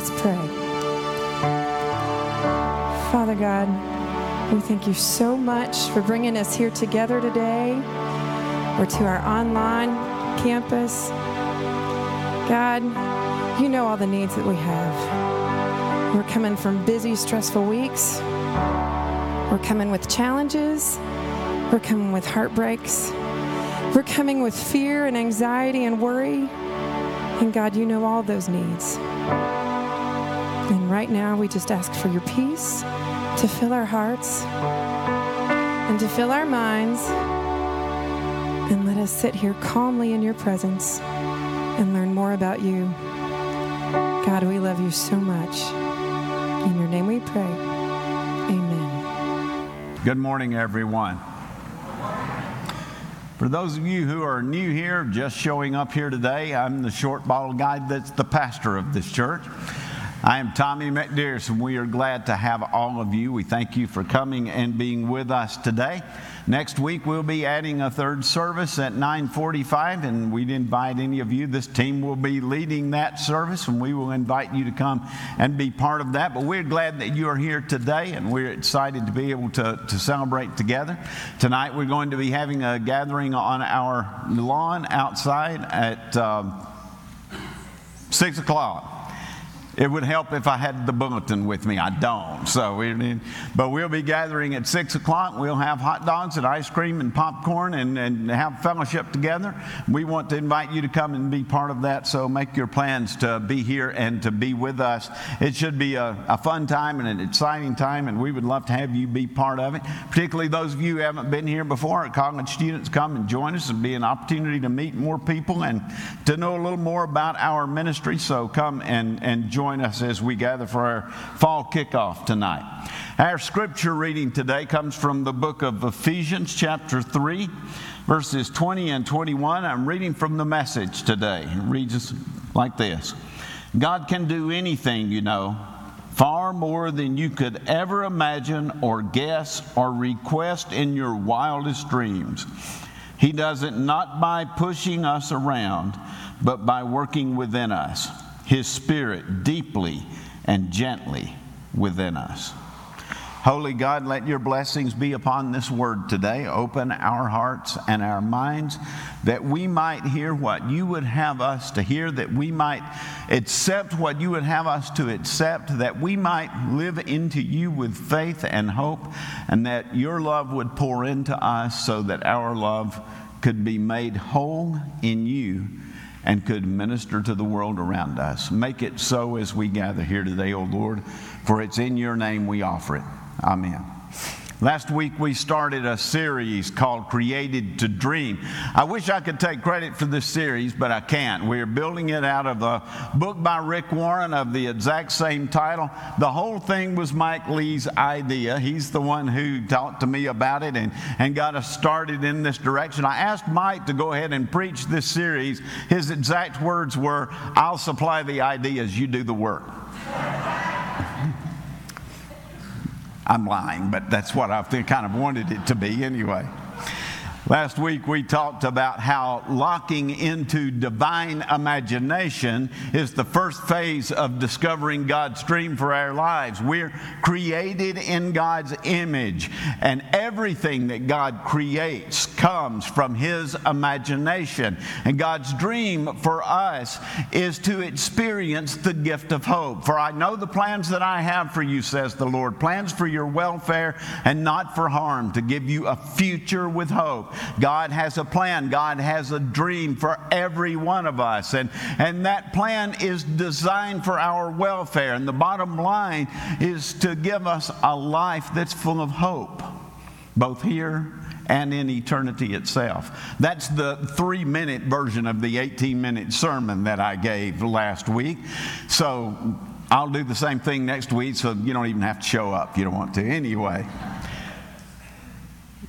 Let's pray. Father God, we thank you so much for bringing us here together today or to our online campus. God, you know all the needs that we have. We're coming from busy, stressful weeks. We're coming with challenges. We're coming with heartbreaks. We're coming with fear and anxiety and worry. And God, you know all those needs. And right now, we just ask for your peace to fill our hearts and to fill our minds. And let us sit here calmly in your presence and learn more about you. God, we love you so much. In your name we pray. Amen. Good morning, everyone. For those of you who are new here, just showing up here today, I'm the short bottle guy that's the pastor of this church. I am Tommy McDearis, and we are glad to have all of you. We thank you for coming and being with us today. Next week we'll be adding a third service at 9:45, and we'd invite any of you. This team will be leading that service, and we will invite you to come and be part of that. But we're glad that you are here today, and we're excited to be able to, to celebrate together. Tonight we're going to be having a gathering on our lawn outside at um, six o'clock. It would help if I had the bulletin with me. I don't. So, we, but we'll be gathering at six o'clock. We'll have hot dogs and ice cream and popcorn and, and have fellowship together. We want to invite you to come and be part of that. So make your plans to be here and to be with us. It should be a, a fun time and an exciting time, and we would love to have you be part of it. Particularly those of you who haven't been here before. College students come and join us and be an opportunity to meet more people and to know a little more about our ministry. So come and, and join join us as we gather for our fall kickoff tonight. Our scripture reading today comes from the book of Ephesians, chapter 3, verses 20 and 21. I'm reading from the message today. It reads like this God can do anything, you know, far more than you could ever imagine or guess or request in your wildest dreams. He does it not by pushing us around, but by working within us his Spirit deeply and gently within us. Holy God, let your blessings be upon this word today. Open our hearts and our minds that we might hear what you would have us to hear, that we might accept what you would have us to accept, that we might live into you with faith and hope, and that your love would pour into us so that our love could be made whole in you and could minister to the world around us. Make it so as we gather here today, O Lord, for it's in your name we offer it. Amen. Last week we started a series called Created to Dream. I wish I could take credit for this series, but I can't. We're building it out of a book by Rick Warren of the exact same title. The whole thing was Mike Lee's idea. He's the one who talked to me about it and, and got us started in this direction. I asked Mike to go ahead and preach this series. His exact words were, I'll supply the ideas, you do the work. I'm lying, but that's what I've kind of wanted it to be anyway. Last week we talked about how locking into divine imagination is the first phase of discovering God's dream for our lives. We're created in God's image, and everything that God creates comes from His imagination. And God's dream for us is to experience the gift of hope. For I know the plans that I have for you, says the Lord plans for your welfare and not for harm, to give you a future with hope. God has a plan, God has a dream for every one of us. And, and that plan is designed for our welfare. And the bottom line is to give us a life that's full of hope, both here and in eternity itself. That's the three minute version of the 18 minute sermon that I gave last week. So I'll do the same thing next week, so you don't even have to show up. You don't want to anyway.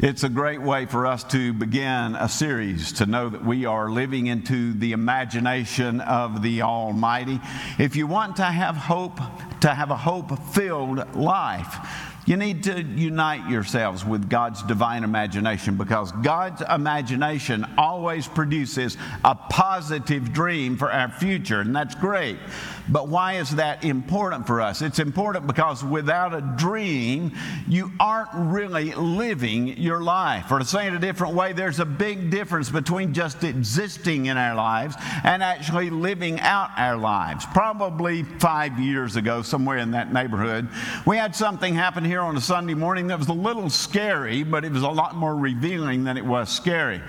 It's a great way for us to begin a series to know that we are living into the imagination of the Almighty. If you want to have hope, to have a hope filled life, you need to unite yourselves with God's divine imagination because God's imagination always produces a positive dream for our future, and that's great. But why is that important for us? It's important because without a dream, you aren't really living your life. Or to say it a different way, there's a big difference between just existing in our lives and actually living out our lives. Probably five years ago, somewhere in that neighborhood, we had something happen here on a Sunday morning that was a little scary, but it was a lot more revealing than it was scary.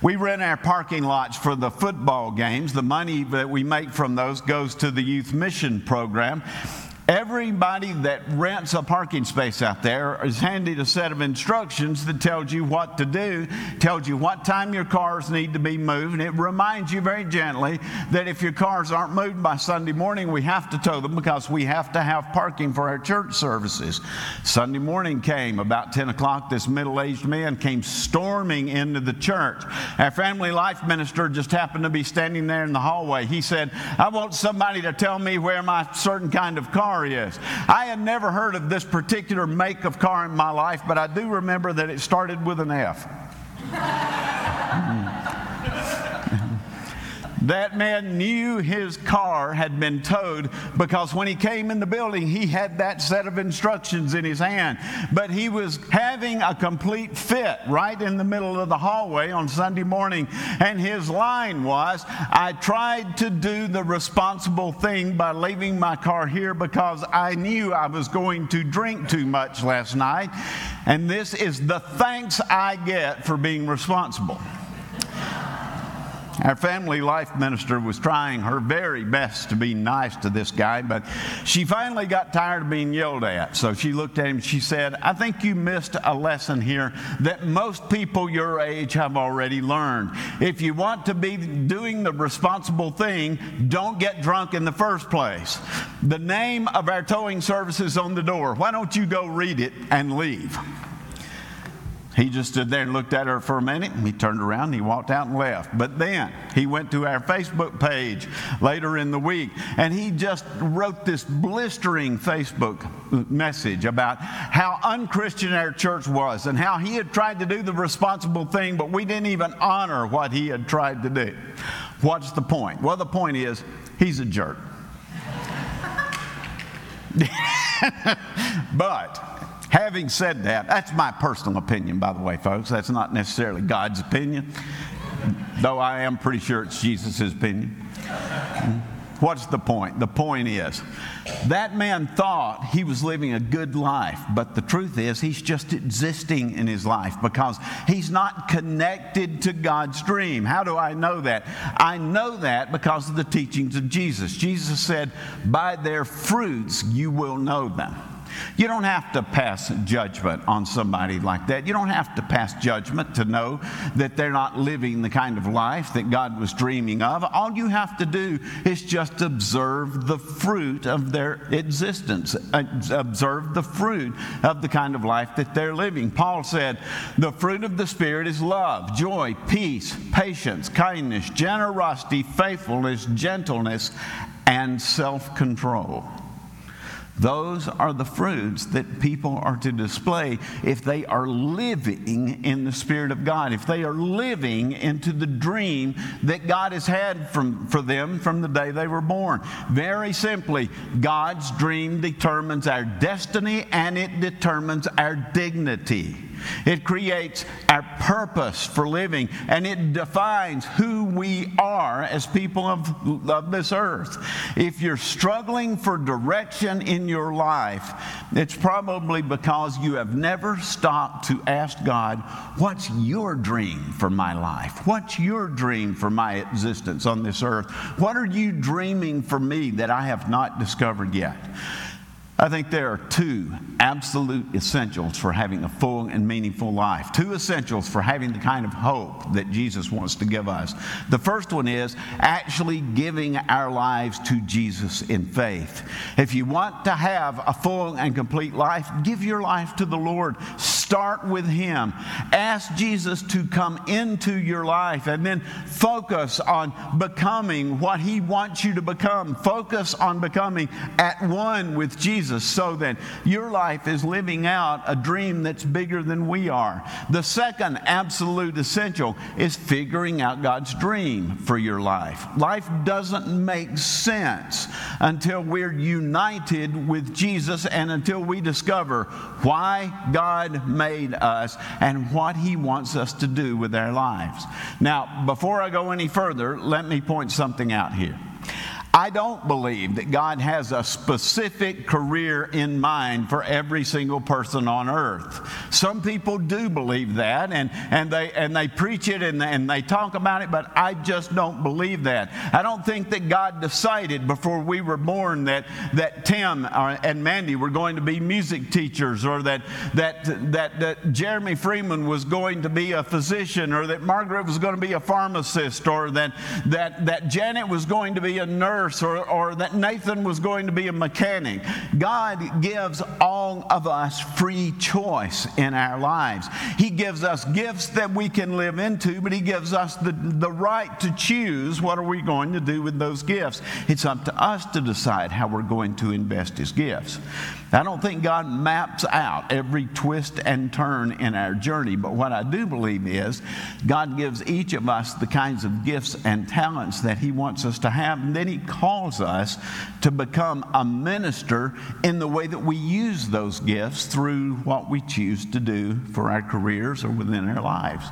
We rent our parking lots for the football games. The money that we make from those goes to the youth mission program. Everybody that rents a parking space out there is handed a set of instructions that tells you what to do, tells you what time your cars need to be moved, and it reminds you very gently that if your cars aren't moved by Sunday morning, we have to tow them because we have to have parking for our church services. Sunday morning came about 10 o'clock. This middle aged man came storming into the church. Our family life minister just happened to be standing there in the hallway. He said, I want somebody to tell me where my certain kind of car car is. I had never heard of this particular make of car in my life, but I do remember that it started with an F. Hmm. That man knew his car had been towed because when he came in the building, he had that set of instructions in his hand. But he was having a complete fit right in the middle of the hallway on Sunday morning. And his line was I tried to do the responsible thing by leaving my car here because I knew I was going to drink too much last night. And this is the thanks I get for being responsible. Our family life minister was trying her very best to be nice to this guy, but she finally got tired of being yelled at. So she looked at him she said, I think you missed a lesson here that most people your age have already learned. If you want to be doing the responsible thing, don't get drunk in the first place. The name of our towing service is on the door. Why don't you go read it and leave? He just stood there and looked at her for a minute. And he turned around and he walked out and left. But then he went to our Facebook page later in the week and he just wrote this blistering Facebook message about how unchristian our church was and how he had tried to do the responsible thing, but we didn't even honor what he had tried to do. What's the point? Well, the point is he's a jerk. but Having said that, that's my personal opinion, by the way, folks. That's not necessarily God's opinion, though I am pretty sure it's Jesus' opinion. What's the point? The point is, that man thought he was living a good life, but the truth is, he's just existing in his life because he's not connected to God's dream. How do I know that? I know that because of the teachings of Jesus. Jesus said, By their fruits you will know them. You don't have to pass judgment on somebody like that. You don't have to pass judgment to know that they're not living the kind of life that God was dreaming of. All you have to do is just observe the fruit of their existence, uh, observe the fruit of the kind of life that they're living. Paul said, The fruit of the Spirit is love, joy, peace, patience, kindness, generosity, faithfulness, gentleness, and self control. Those are the fruits that people are to display if they are living in the Spirit of God, if they are living into the dream that God has had from, for them from the day they were born. Very simply, God's dream determines our destiny and it determines our dignity. It creates our purpose for living, and it defines who we are as people of, of this earth. If you're struggling for direction in your life, it's probably because you have never stopped to ask God, What's your dream for my life? What's your dream for my existence on this earth? What are you dreaming for me that I have not discovered yet? I think there are two absolute essentials for having a full and meaningful life. Two essentials for having the kind of hope that Jesus wants to give us. The first one is actually giving our lives to Jesus in faith. If you want to have a full and complete life, give your life to the Lord Start with Him. Ask Jesus to come into your life and then focus on becoming what He wants you to become. Focus on becoming at one with Jesus so that your life is living out a dream that's bigger than we are. The second absolute essential is figuring out God's dream for your life. Life doesn't make sense until we're united with Jesus and until we discover why God made us and what He wants us to do with our lives. Now, before I go any further, let me point something out here. I don't believe that God has a specific career in mind for every single person on earth. Some people do believe that and, and, they, and they preach it and, and they talk about it, but I just don't believe that. I don't think that God decided before we were born that, that Tim uh, and Mandy were going to be music teachers or that, that, that, that Jeremy Freeman was going to be a physician or that Margaret was going to be a pharmacist or that, that, that Janet was going to be a nurse nurse or, or that Nathan was going to be a mechanic. God gives all of us free choice in our lives. He gives us gifts that we can live into, but He gives us the, the right to choose what are we going to do with those gifts. It's up to us to decide how we're going to invest His gifts. I don't think God maps out every twist and turn in our journey, but what I do believe is God gives each of us the kinds of gifts and talents that He wants us to have, and then He calls us to become a minister in the way that we use those gifts through what we choose to do for our careers or within our lives.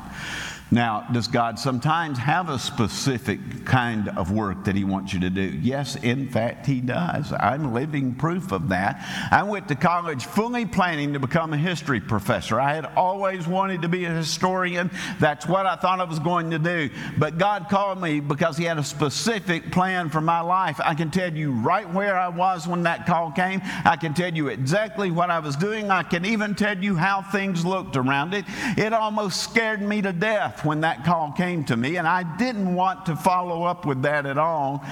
Now, does God sometimes have a specific kind of work that He wants you to do? Yes, in fact, He does. I'm living proof of that. I went to college fully planning to become a history professor. I had always wanted to be a historian. That's what I thought I was going to do. But God called me because He had a specific plan for my life. I can tell you right where I was when that call came. I can tell you exactly what I was doing. I can even tell you how things looked around it. It almost scared me to death when that call came to me, and I didn't want to follow up with that at all.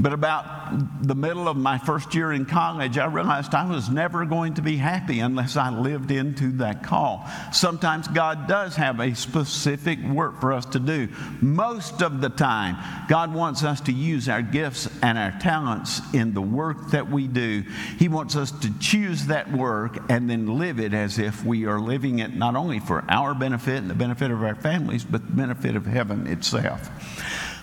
But about the middle of my first year in college, I realized I was never going to be happy unless I lived into that call. Sometimes God does have a specific work for us to do. Most of the time, God wants us to use our gifts and our talents in the work that we do. He wants us to choose that work and then live it as if we are living it not only for our benefit and the benefit of our families, but the benefit of heaven itself.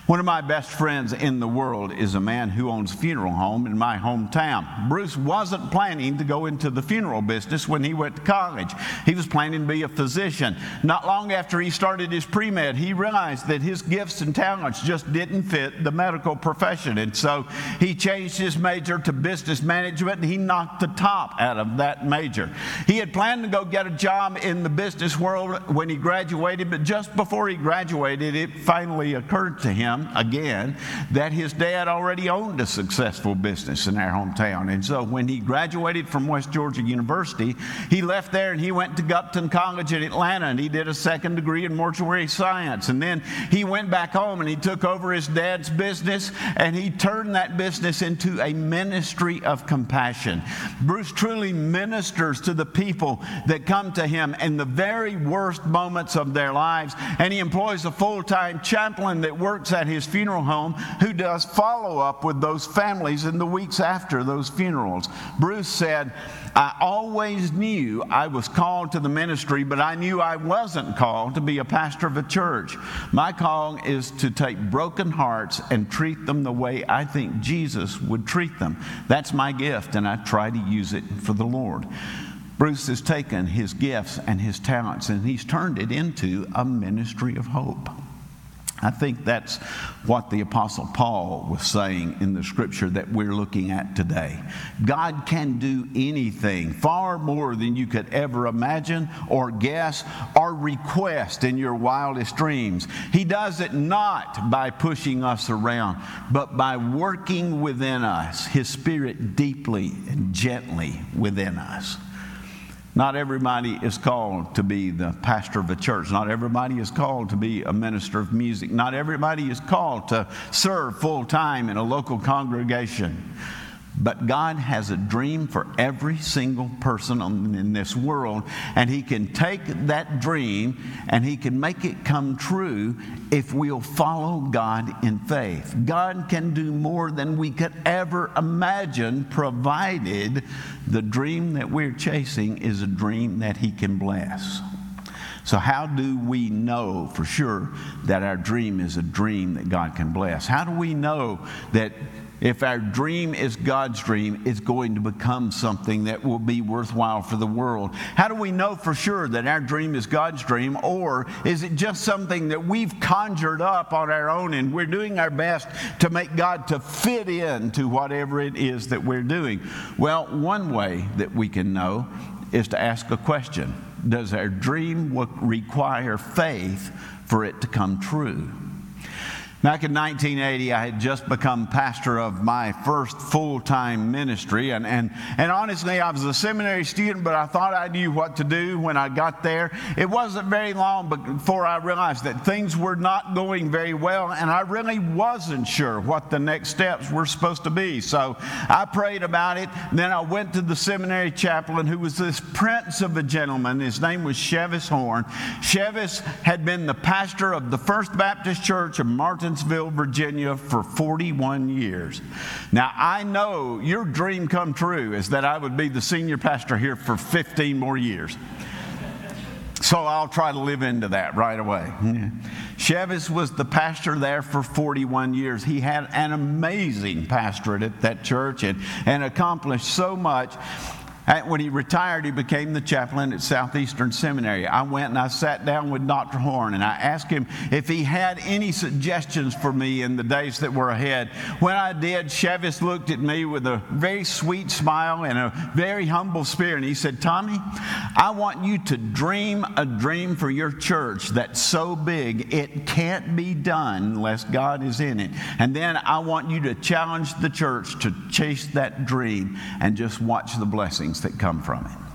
One of my best friends in the world is a man who owns a funeral home in my hometown. Bruce wasn't planning to go into the funeral business when he went to college. He was planning to be a physician. Not long after he started his pre med, he realized that his gifts and talents just didn't fit the medical profession. And so he changed his major to business management and he knocked the top out of that major. He had planned to go get a job in the business world when he graduated, but just before he graduated, it finally occurred to him again that his dad already owned a successful business in our hometown. And so when he graduated from West Georgia University, he left there and he went to Gupton College in Atlanta and he did a second degree in mortuary science. And then he went back home and he took over his dad's business and he turned that business into a ministry of compassion. Bruce truly ministers to the people that come to him in the very worst moments of their lives. And he employs a full time chaplain that works at his funeral home who does follow up with those families in the weeks after those funerals. Bruce said, I always knew I was called to the ministry, but I knew I wasn't called to be a pastor of a church. My call is to take broken hearts and treat them the way I think Jesus would treat them. That's my gift, and I try to use it for the Lord. Bruce has taken his gifts and his talents and he's turned it into a ministry of hope. I think that's what the Apostle Paul was saying in the scripture that we're looking at today. God can do anything, far more than you could ever imagine or guess or request in your wildest dreams. He does it not by pushing us around, but by working within us, His Spirit deeply and gently within us. Not everybody is called to be the pastor of a church. Not everybody is called to be a minister of music. Not everybody is called to serve full time in a local congregation. But God has a dream for every single person in this world, and He can take that dream and He can make it come true if we'll follow God in faith. God can do more than we could ever imagine, provided the dream that we're chasing is a dream that He can bless. So, how do we know for sure that our dream is a dream that God can bless? How do we know that if our dream is God's dream, it's going to become something that will be worthwhile for the world. How do we know for sure that our dream is God's dream, or is it just something that we've conjured up on our own and we're doing our best to make God to fit in to whatever it is that we're doing? Well, one way that we can know is to ask a question Does our dream require faith for it to come true? Back in 1980, I had just become pastor of my first full time ministry. And, and, and honestly, I was a seminary student, but I thought I knew what to do when I got there. It wasn't very long before I realized that things were not going very well, and I really wasn't sure what the next steps were supposed to be. So I prayed about it. Then I went to the seminary chaplain, who was this prince of a gentleman. His name was Chevis Horne. Chevis had been the pastor of the First Baptist Church of Martin. Evansville, Virginia for 41 years. Now, I know your dream come true is that I would be the senior pastor here for 15 more years. So I'll try to live into that right away. Chevis was the pastor there for 41 years. He had an amazing pastorate at that church and, and accomplished so much. When he retired, he became the chaplain at Southeastern Seminary. I went and I sat down with Dr. Horne and I asked him if he had any suggestions for me in the days that were ahead. When I did, Chevis looked at me with a very sweet smile and a very humble spirit, and he said, Tommy, I want you to dream a dream for your church that's so big it can't be done unless God is in it. And then I want you to challenge the church to chase that dream and just watch the blessings that come from it.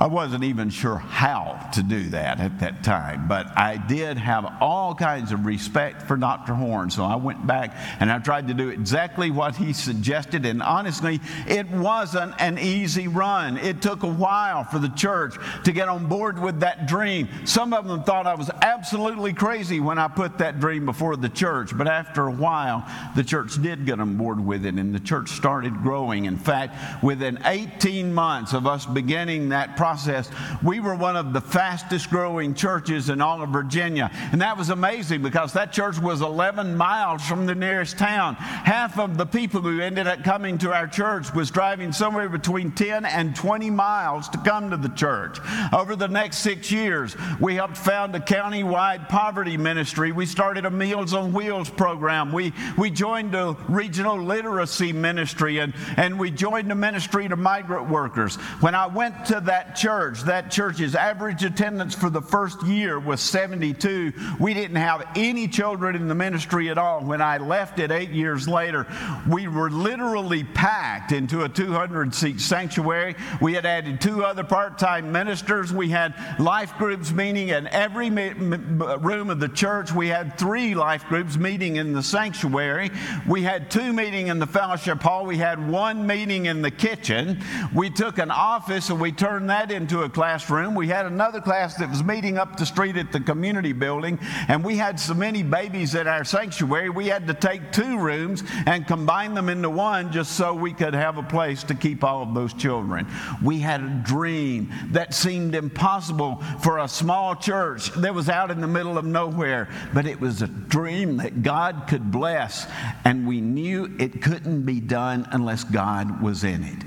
I wasn't even sure how to do that at that time, but I did have all kinds of respect for Dr. Horne. So I went back and I tried to do exactly what he suggested. And honestly, it wasn't an easy run. It took a while for the church to get on board with that dream. Some of them thought I was absolutely crazy when I put that dream before the church, but after a while, the church did get on board with it and the church started growing. In fact, within 18 months of us beginning that process, process, we were one of the fastest growing churches in all of Virginia. And that was amazing because that church was 11 miles from the nearest town. Half of the people who ended up coming to our church was driving somewhere between 10 and 20 miles to come to the church. Over the next six years, we helped found a county-wide poverty ministry. We started a Meals on Wheels program. We, we joined a regional literacy ministry and, and we joined a ministry to migrant workers. When I went to that church, that church's average attendance for the first year was 72. We didn't have any children in the ministry at all. When I left it eight years later, we were literally packed into a 200 seat sanctuary. We had added two other part time ministers. We had life groups meeting in every room of the church. We had three life groups meeting in the sanctuary. We had two meeting in the fellowship hall. We had one meeting in the kitchen. We took an office and we turned that into a classroom. We had another class that was meeting up the street at the community building, and we had so many babies at our sanctuary, we had to take two rooms and combine them into one just so we could have a place to keep all of those children. We had a dream that seemed impossible for a small church that was out in the middle of nowhere, but it was a dream that God could bless, and we knew it couldn't be done unless God was in it.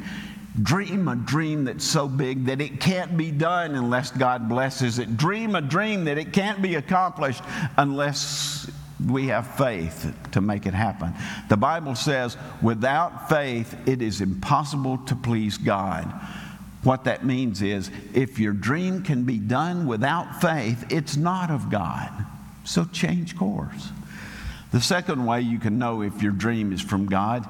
Dream a dream that's so big that it can't be done unless God blesses it. Dream a dream that it can't be accomplished unless we have faith to make it happen. The Bible says, without faith, it is impossible to please God. What that means is, if your dream can be done without faith, it's not of God. So change course. The second way you can know if your dream is from God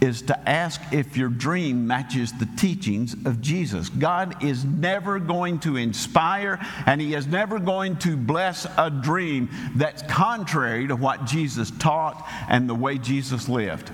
is to ask if your dream matches the teachings of Jesus. God is never going to inspire and He is never going to bless a dream that's contrary to what Jesus taught and the way Jesus lived.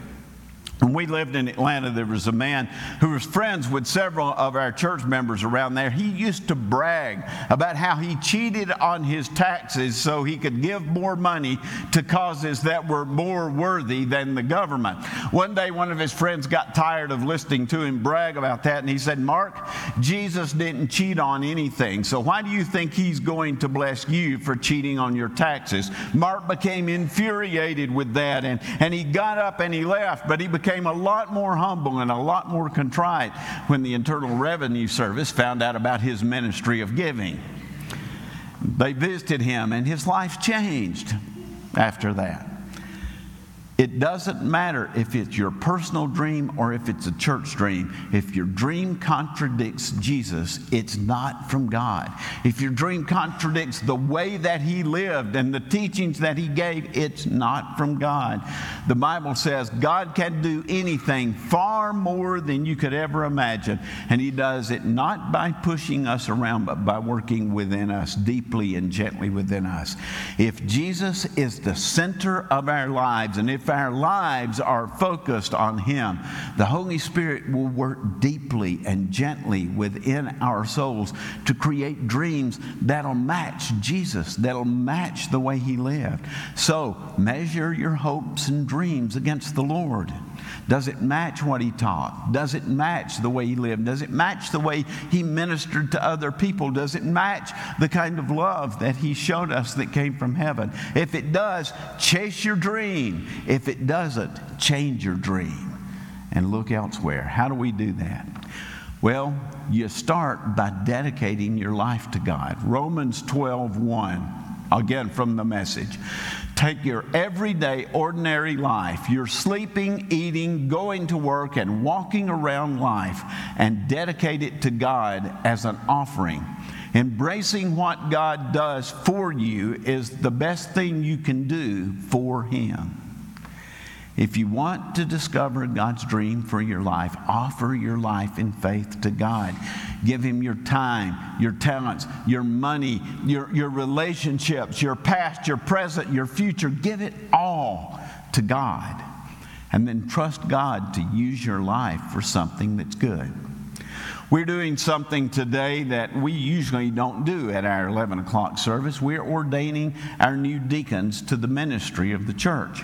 When we lived in Atlanta, there was a man who was friends with several of our church members around there. He used to brag about how he cheated on his taxes so he could give more money to causes that were more worthy than the government. One day, one of his friends got tired of listening to him brag about that, and he said, Mark, Jesus didn't cheat on anything, so why do you think he's going to bless you for cheating on your taxes? Mark became infuriated with that, and, and he got up and he left, but he became became a lot more humble and a lot more contrite when the Internal Revenue Service found out about his ministry of giving. They visited him, and his life changed after that. It doesn't matter if it's your personal dream or if it's a church dream. If your dream contradicts Jesus, it's not from God. If your dream contradicts the way that he lived and the teachings that he gave, it's not from God. The Bible says God can do anything far more than you could ever imagine. And he does it not by pushing us around, but by working within us, deeply and gently within us. If Jesus is the center of our lives, and if our lives are focused on Him, the Holy Spirit will work deeply and gently within our souls to create dreams that'll match Jesus, that'll match the way He lived. So measure your hopes and dreams against the Lord. Does it match what he taught? Does it match the way he lived? Does it match the way he ministered to other people? Does it match the kind of love that he showed us that came from heaven? If it does, chase your dream. If it doesn't, change your dream and look elsewhere. How do we do that? Well, you start by dedicating your life to God. Romans 12 1, again from the message take your everyday, ordinary life, your sleeping, eating, going to work, and walking around life, and dedicate it to God as an offering. Embracing what God does for you is the best thing you can do for Him. If you want to discover God's dream for your life, offer your life in faith to God. Give Him your time, your talents, your money, your, your relationships, your past, your present, your future. Give it all to God. And then trust God to use your life for something that's good. We're doing something today that we usually don't do at our 11 o'clock service. We're ordaining our new deacons to the ministry of the church.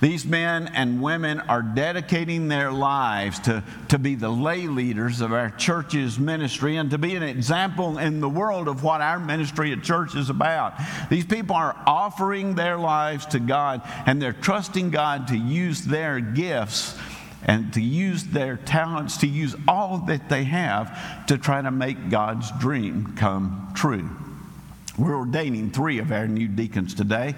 These men and women are dedicating their lives to, to be the lay leaders of our church's ministry and to be an example in the world of what our ministry at church is about. These people are offering their lives to God and they're trusting God to use their gifts and to use their talents, to use all that they have to try to make God's dream come true. We're ordaining three of our new deacons today.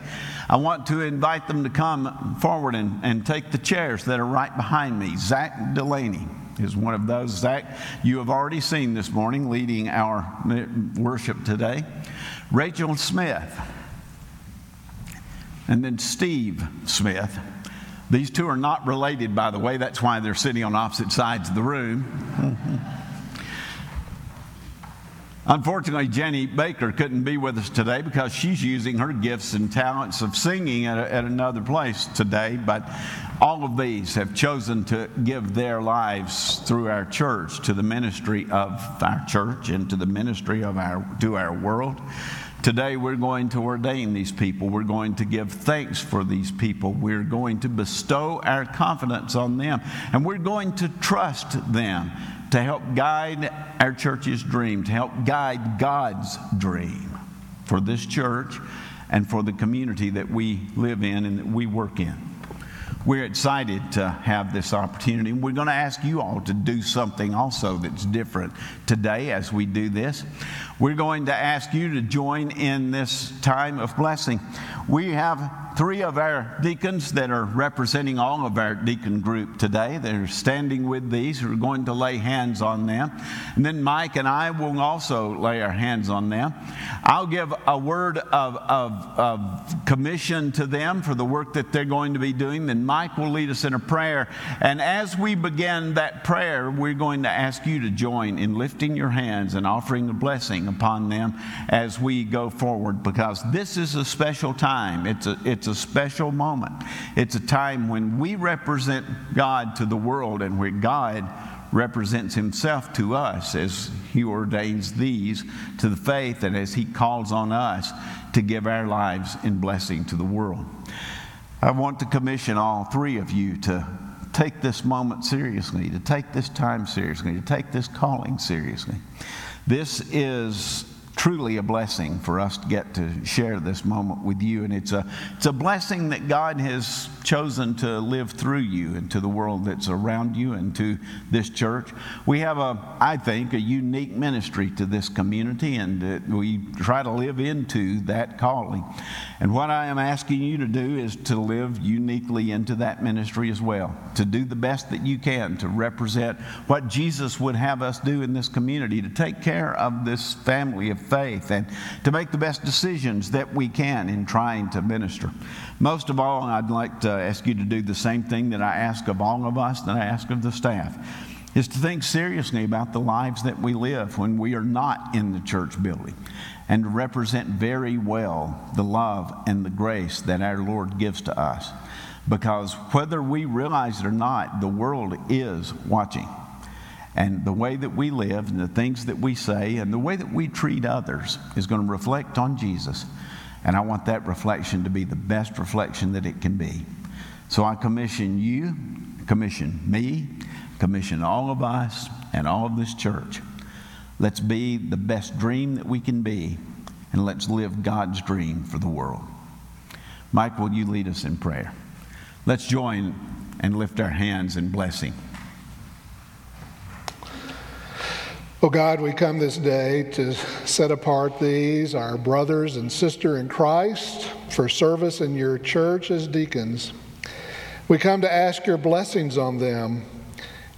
I want to invite them to come forward and, and take the chairs that are right behind me. Zach Delaney is one of those. Zach, you have already seen this morning leading our worship today. Rachel Smith, and then Steve Smith. These two are not related, by the way. That's why they're sitting on opposite sides of the room. Unfortunately, Jenny Baker couldn't be with us today because she's using her gifts and talents of singing at, a, at, another place today. But all of these have chosen to give their lives through our church to the ministry of our church and to the ministry of our to our world. Today, we're going to ordain these people. We're going to give thanks for these people. We're going to bestow our confidence on them. And we're going to trust them to help guide our church's dream, to help guide God's dream for this church and for the community that we live in and that we work in. We're excited to have this opportunity. We're going to ask you all to do something also that's different today as we do this. We're going to ask you to join in this time of blessing. We have three of our deacons that are representing all of our deacon group today. They're standing with these. We're going to lay hands on them. And then Mike and I will also lay our hands on them. I'll give a word of, of, of commission to them for the work that they're going to be doing. Then Mike will lead us in a prayer. And as we begin that prayer, we're going to ask you to join in lifting your hands and offering a blessing upon them as we go forward because this is a special time. It's a, it's It's a special moment. It's a time when we represent God to the world and where God represents himself to us as he ordains these to the faith and as he calls on us to give our lives in blessing to the world. I want to commission all three of you to take this moment seriously, to take this time seriously, to take this calling seriously. This is truly a blessing for us to get to share this moment with you. And it's a, it's a blessing that God has chosen to live through you and to the world that's around you and to this church. We have a, I think, a unique ministry to this community, and we try to live into that calling. And what I am asking you to do is to live uniquely into that ministry as well, to do the best that you can to represent what Jesus would have us do in this community, to take care of this family of faith and to make the best decisions that we can in trying to minister. Most of all, I'd like to ask you to do the same thing that I ask of all of us, that I ask of the staff, is to think seriously about the lives that we live when we are not in the church building and to represent very well the love and the grace that our Lord gives to us. Because whether we realize it or not, the world is watching. And the way that we live and the things that we say and the way that we treat others is going to reflect on Jesus. And I want that reflection to be the best reflection that it can be. So I commission you, commission me, commission all of us and all of this church. Let's be the best dream that we can be, and let's live God's dream for the world. Mike, will you lead us in prayer? Let's join and lift our hands in blessing. Oh God, we come this day to set apart these, our brothers and sister in Christ, for service in your church as deacons. We come to ask your blessings on them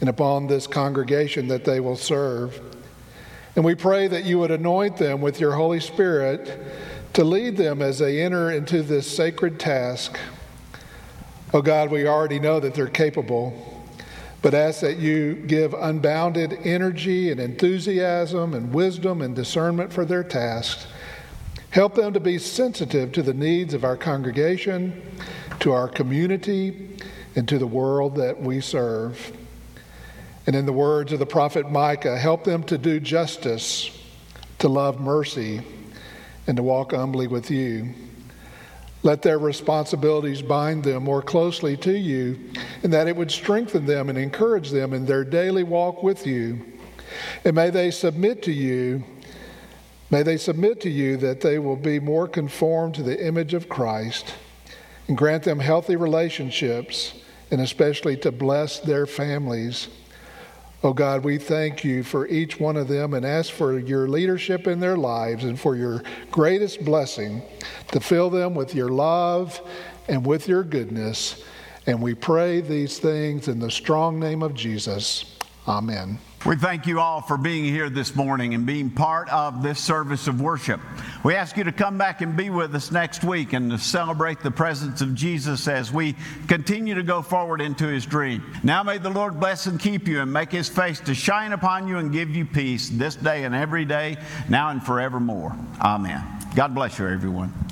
and upon this congregation that they will serve. And we pray that you would anoint them with your Holy Spirit to lead them as they enter into this sacred task. Oh God, we already know that they're capable but ask that you give unbounded energy and enthusiasm and wisdom and discernment for their tasks. Help them to be sensitive to the needs of our congregation, to our community, and to the world that we serve. And in the words of the prophet Micah, help them to do justice, to love mercy, and to walk humbly with you. Let their responsibilities bind them more closely to you, and that it would strengthen them and encourage them in their daily walk with you. And may they submit to you, may they submit to you that they will be more conformed to the image of Christ, and grant them healthy relationships, and especially to bless their families. Oh God, we thank you for each one of them and ask for your leadership in their lives and for your greatest blessing to fill them with your love and with your goodness. And we pray these things in the strong name of Jesus. Amen. We thank you all for being here this morning and being part of this service of worship. We ask you to come back and be with us next week and to celebrate the presence of Jesus as we continue to go forward into his dream. Now may the Lord bless and keep you and make his face to shine upon you and give you peace this day and every day, now and forevermore. Amen. God bless you, everyone.